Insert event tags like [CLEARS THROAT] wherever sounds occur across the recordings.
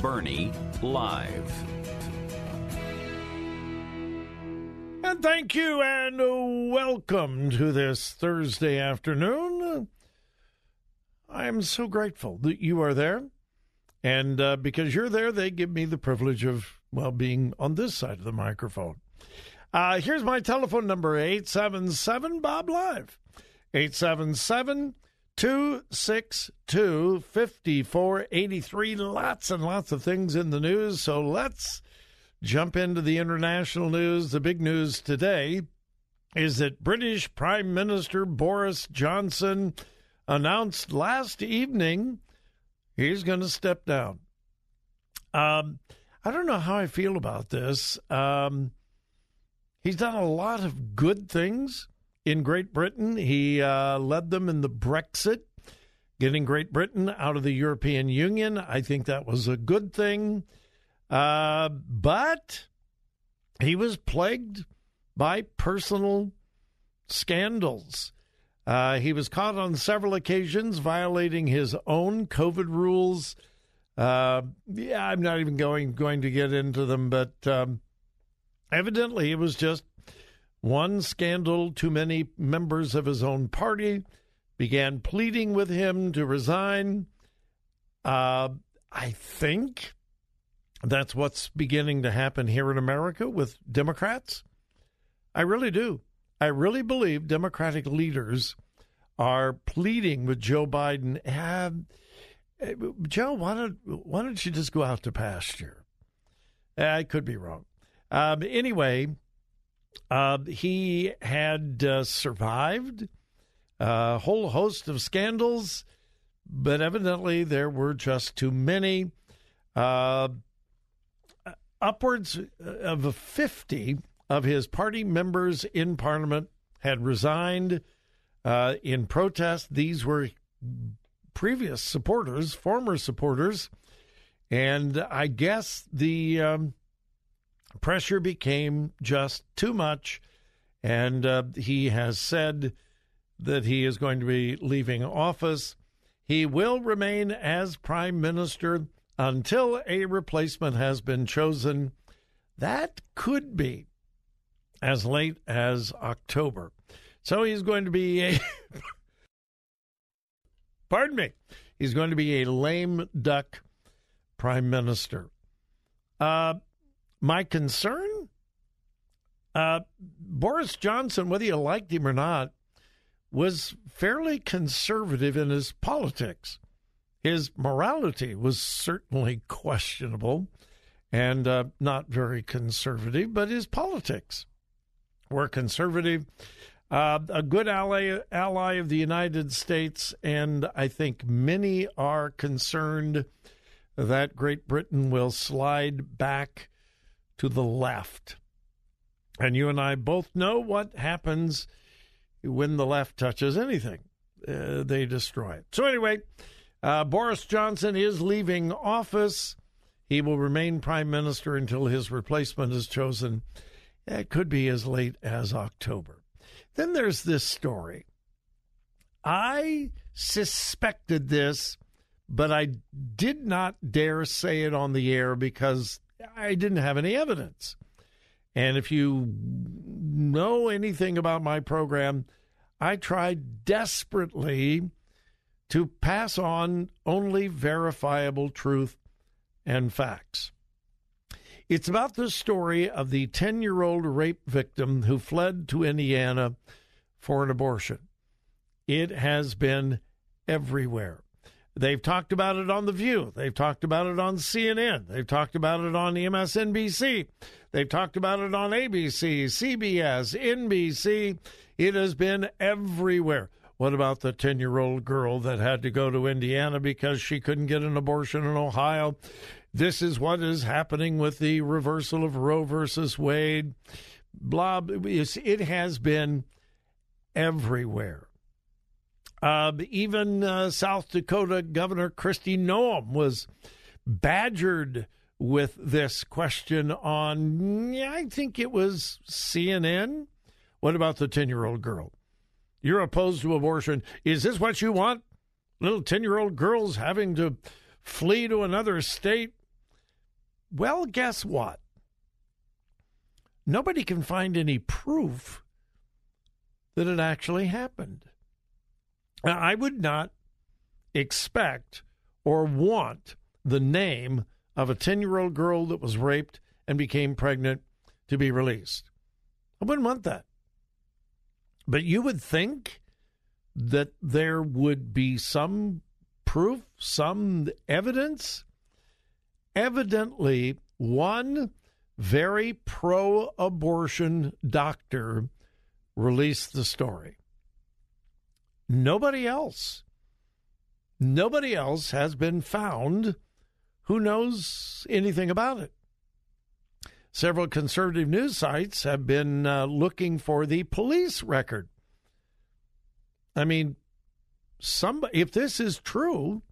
Burney Live. And thank you and welcome to this Thursday afternoon. I am so grateful that you are there. And uh, because you're there, they give me the privilege of, well, being on this side of the microphone. Uh, here's my telephone number 877 Bob Live. 877 262 5483. Lots and lots of things in the news. So let's jump into the international news. The big news today is that British Prime Minister Boris Johnson announced last evening he's going to step down. Um, I don't know how I feel about this. Um, he's done a lot of good things in Great Britain. He uh, led them in the Brexit, getting Great Britain out of the European Union. I think that was a good thing. Uh, but he was plagued by personal scandals. Uh, he was caught on several occasions violating his own COVID rules. Uh, yeah, I'm not even going going to get into them, but um, evidently it was just one scandal too many members of his own party began pleading with him to resign. Uh, I think that's what's beginning to happen here in America with Democrats. I really do. I really believe Democratic leaders are pleading with Joe Biden. Uh, Joe, why don't why don't you just go out to pasture? I could be wrong. Um, anyway, uh, he had uh, survived a whole host of scandals, but evidently there were just too many. Uh, upwards of 50 of his party members in Parliament had resigned uh, in protest. These were previous supporters, former supporters, and I guess the um, pressure became just too much, and uh, he has said that he is going to be leaving office. He will remain as prime minister until a replacement has been chosen. That could be as late as October. So he's going to be a. [LAUGHS] pardon me. He's going to be a lame duck prime minister. Uh, my concern uh, Boris Johnson, whether you liked him or not, was fairly conservative in his politics. His morality was certainly questionable and uh, not very conservative, but his politics were conservative. Uh, a good ally, ally of the United States, and I think many are concerned that Great Britain will slide back to the left. And you and I both know what happens when the left touches anything, uh, they destroy it. So, anyway, uh, Boris Johnson is leaving office. He will remain prime minister until his replacement is chosen. It could be as late as October. Then there's this story. I suspected this, but I did not dare say it on the air because I didn't have any evidence. And if you know anything about my program, I tried desperately to pass on only verifiable truth and facts. It's about the story of the 10 year old rape victim who fled to Indiana for an abortion. It has been everywhere. They've talked about it on The View. They've talked about it on CNN. They've talked about it on MSNBC. They've talked about it on ABC, CBS, NBC. It has been everywhere. What about the 10 year old girl that had to go to Indiana because she couldn't get an abortion in Ohio? This is what is happening with the reversal of Roe versus Wade. Blah. It has been everywhere. Uh, even uh, South Dakota Governor Kristi Noem was badgered with this question on, I think it was CNN. What about the 10 year old girl? You're opposed to abortion. Is this what you want? Little 10 year old girls having to flee to another state? Well, guess what? Nobody can find any proof that it actually happened. I would not expect or want the name of a 10 year old girl that was raped and became pregnant to be released. I wouldn't want that. But you would think that there would be some proof, some evidence. Evidently, one very pro abortion doctor released the story. Nobody else, nobody else has been found who knows anything about it. Several conservative news sites have been uh, looking for the police record. I mean, somebody, if this is true,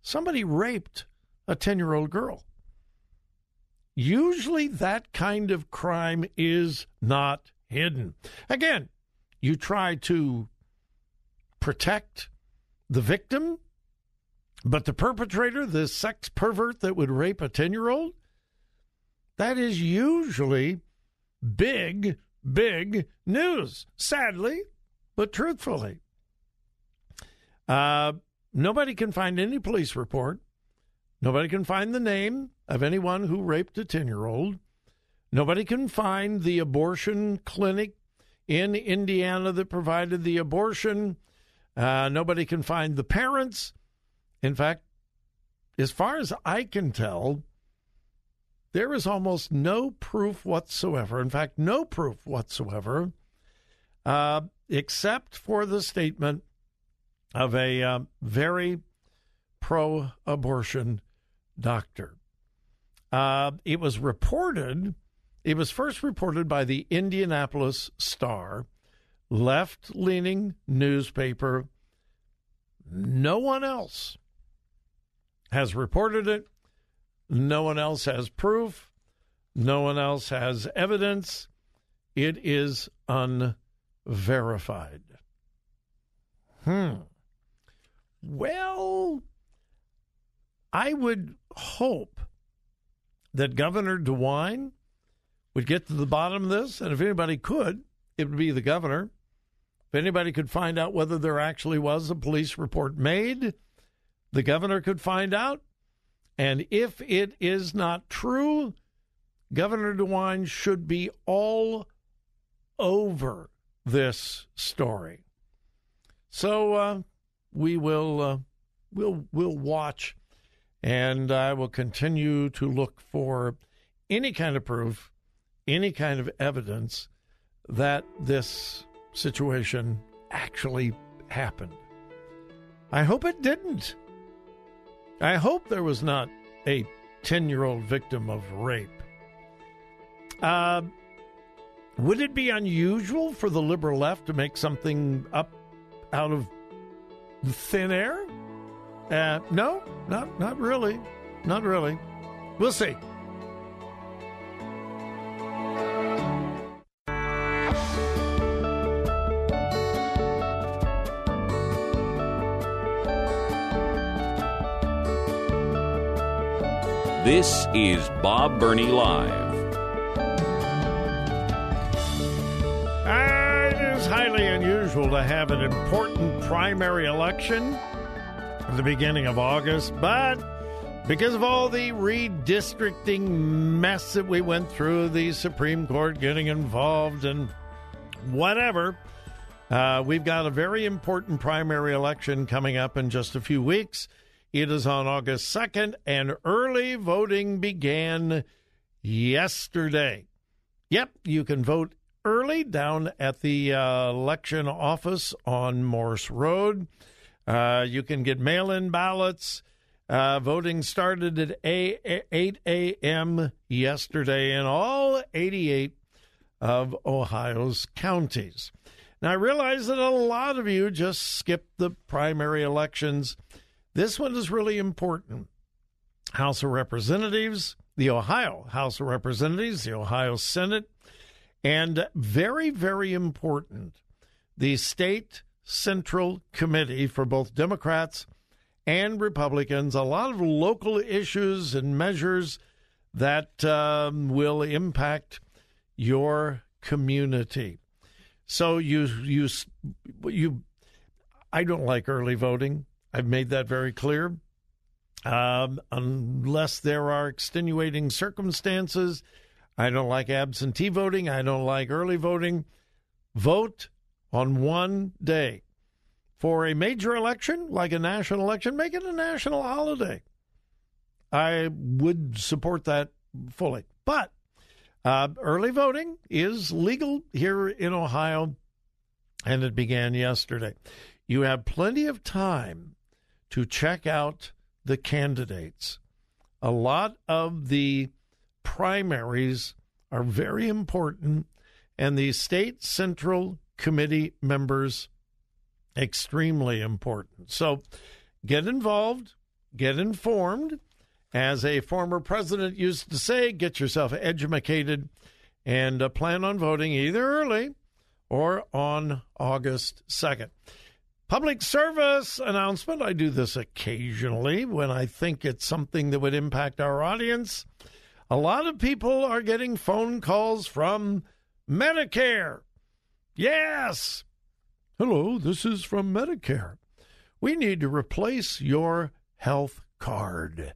somebody raped a 10 year old girl. Usually, that kind of crime is not hidden. Again, you try to protect the victim, but the perpetrator, the sex pervert that would rape a 10 year old, that is usually big, big news, sadly, but truthfully. Uh, nobody can find any police report. Nobody can find the name of anyone who raped a 10 year old. Nobody can find the abortion clinic in Indiana that provided the abortion. Uh, nobody can find the parents. In fact, as far as I can tell, there is almost no proof whatsoever, in fact, no proof whatsoever, uh, except for the statement of a uh, very pro abortion doctor. Uh, it was reported, it was first reported by the Indianapolis Star, left leaning newspaper. No one else has reported it. No one else has proof. No one else has evidence. It is unverified. Hmm. Well, I would hope that Governor DeWine would get to the bottom of this. And if anybody could, it would be the governor. If anybody could find out whether there actually was a police report made, the governor could find out. And if it is not true, Governor DeWine should be all over this story. So uh, we will uh, we'll we'll watch, and I will continue to look for any kind of proof, any kind of evidence that this situation actually happened. I hope it didn't. I hope there was not a 10 year old victim of rape. Uh, would it be unusual for the liberal left to make something up out of thin air? Uh, no, not not really, not really. We'll see. This is Bob Burney Live. It is highly unusual to have an important primary election at the beginning of August, but because of all the redistricting mess that we went through, the Supreme Court getting involved and whatever, uh, we've got a very important primary election coming up in just a few weeks. It is on August 2nd, and early voting began yesterday. Yep, you can vote early down at the uh, election office on Morse Road. Uh, you can get mail in ballots. Uh, voting started at 8 a.m. yesterday in all 88 of Ohio's counties. Now, I realize that a lot of you just skipped the primary elections. This one is really important. House of Representatives, the Ohio House of Representatives, the Ohio Senate, and very, very important, the State Central Committee for both Democrats and Republicans. A lot of local issues and measures that um, will impact your community. So you you you I don't like early voting. I've made that very clear. Um, unless there are extenuating circumstances, I don't like absentee voting. I don't like early voting. Vote on one day. For a major election, like a national election, make it a national holiday. I would support that fully. But uh, early voting is legal here in Ohio, and it began yesterday. You have plenty of time to check out the candidates. A lot of the primaries are very important, and the state central committee members extremely important. So get involved, get informed. As a former president used to say, get yourself educated and uh, plan on voting either early or on August 2nd. Public service announcement. I do this occasionally when I think it's something that would impact our audience. A lot of people are getting phone calls from Medicare. Yes. Hello, this is from Medicare. We need to replace your health card.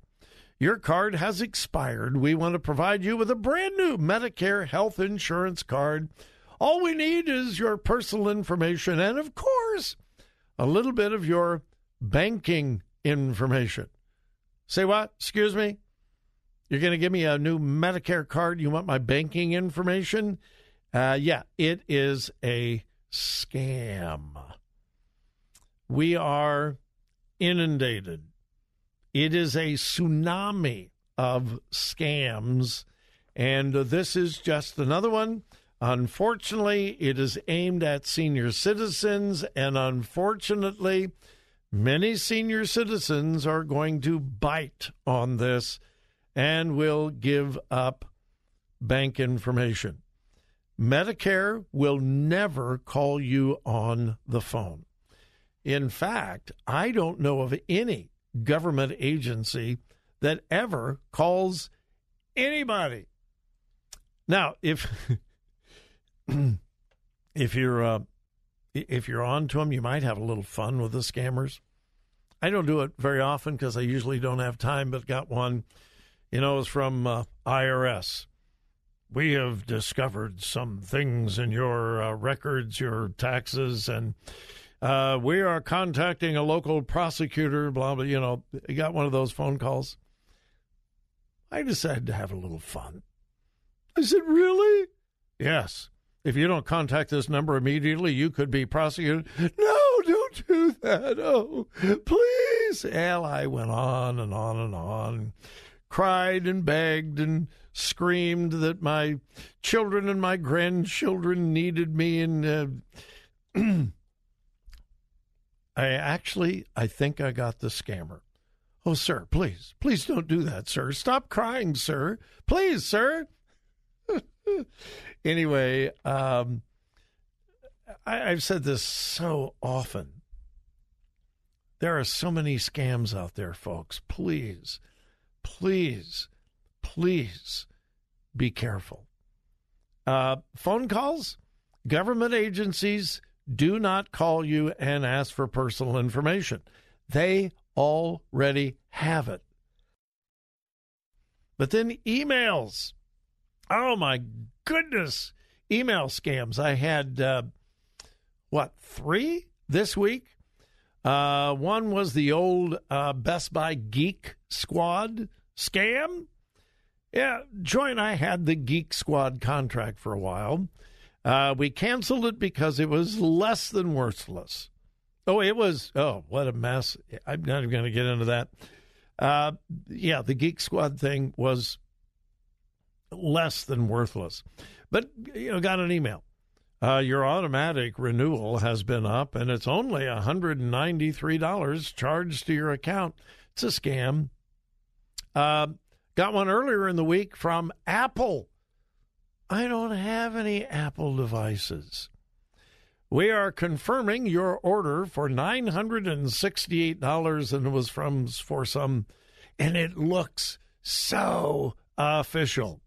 Your card has expired. We want to provide you with a brand new Medicare health insurance card. All we need is your personal information and, of course, a little bit of your banking information. Say what? Excuse me? You're going to give me a new Medicare card? You want my banking information? Uh, yeah, it is a scam. We are inundated. It is a tsunami of scams. And this is just another one Unfortunately, it is aimed at senior citizens, and unfortunately, many senior citizens are going to bite on this and will give up bank information. Medicare will never call you on the phone. In fact, I don't know of any government agency that ever calls anybody. Now, if [LAUGHS] [CLEARS THROAT] if you're uh, if you're on to them, you might have a little fun with the scammers. I don't do it very often because I usually don't have time, but got one. You know, it's from uh, IRS. We have discovered some things in your uh, records, your taxes, and uh, we are contacting a local prosecutor. Blah blah. You know, you got one of those phone calls. I decided to have a little fun. I said, "Really?" Yes. If you don't contact this number immediately, you could be prosecuted. No, don't do that. Oh, please. Well, I went on and on and on, cried and begged and screamed that my children and my grandchildren needed me. And uh, [CLEARS THROAT] I actually, I think I got the scammer. Oh, sir, please, please don't do that, sir. Stop crying, sir. Please, sir. [LAUGHS] anyway, um, I, I've said this so often. There are so many scams out there, folks. Please, please, please be careful. Uh, phone calls, government agencies do not call you and ask for personal information. They already have it. But then emails. Oh my goodness. Email scams. I had, uh, what, three this week? Uh, one was the old uh, Best Buy Geek Squad scam. Yeah, Joy and I had the Geek Squad contract for a while. Uh, we canceled it because it was less than worthless. Oh, it was. Oh, what a mess. I'm not even going to get into that. Uh, yeah, the Geek Squad thing was less than worthless. But, you know, got an email. Uh, your automatic renewal has been up and it's only $193 charged to your account. It's a scam. Uh, got one earlier in the week from Apple. I don't have any Apple devices. We are confirming your order for $968 and it was from for some and it looks so official.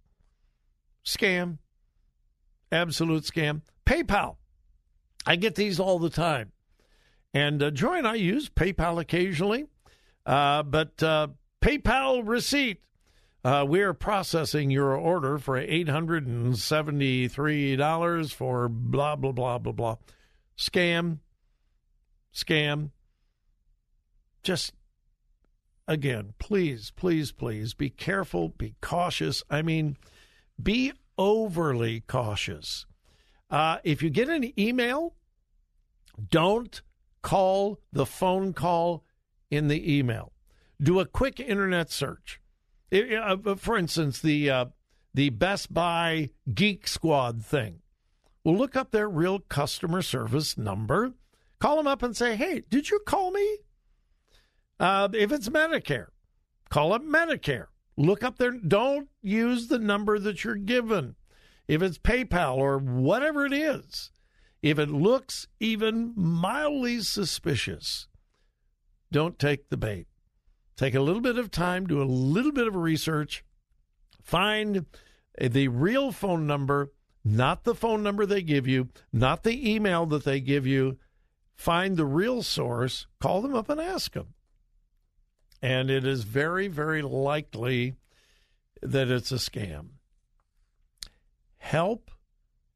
Scam. Absolute scam. PayPal. I get these all the time. And uh, Joy and I use PayPal occasionally. Uh, but uh, PayPal receipt uh, we are processing your order for $873 for blah, blah, blah, blah, blah. Scam. Scam. Just, again, please, please, please be careful, be cautious. I mean, be overly cautious. Uh, if you get an email, don't call the phone call in the email. Do a quick internet search it, uh, for instance, the uh, the Best Buy Geek Squad thing. Well, look up their real customer service number. Call them up and say, "Hey, did you call me?" Uh, if it's Medicare, call up Medicare. Look up their. Don't use the number that you're given. If it's PayPal or whatever it is, if it looks even mildly suspicious, don't take the bait. Take a little bit of time, do a little bit of research, find the real phone number, not the phone number they give you, not the email that they give you. Find the real source, call them up and ask them. And it is very, very likely that it's a scam. Help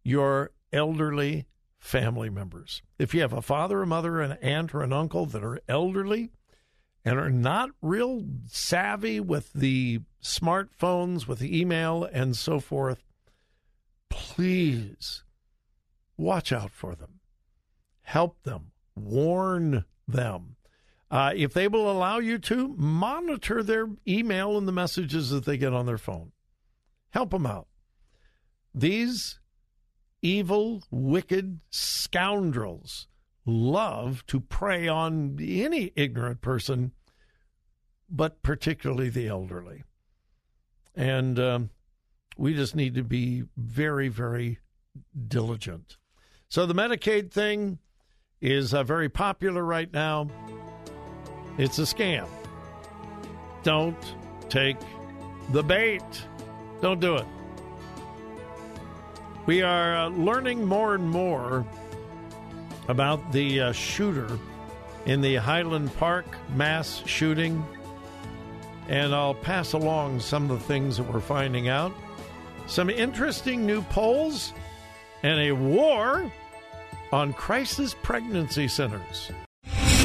your elderly family members. If you have a father, a mother, an aunt, or an uncle that are elderly, and are not real savvy with the smartphones, with the email, and so forth, please watch out for them. Help them. Warn them. Uh, if they will allow you to, monitor their email and the messages that they get on their phone. Help them out. These evil, wicked scoundrels love to prey on any ignorant person, but particularly the elderly. And um, we just need to be very, very diligent. So the Medicaid thing is uh, very popular right now. It's a scam. Don't take the bait. Don't do it. We are uh, learning more and more about the uh, shooter in the Highland Park mass shooting. And I'll pass along some of the things that we're finding out. Some interesting new polls and a war on crisis pregnancy centers.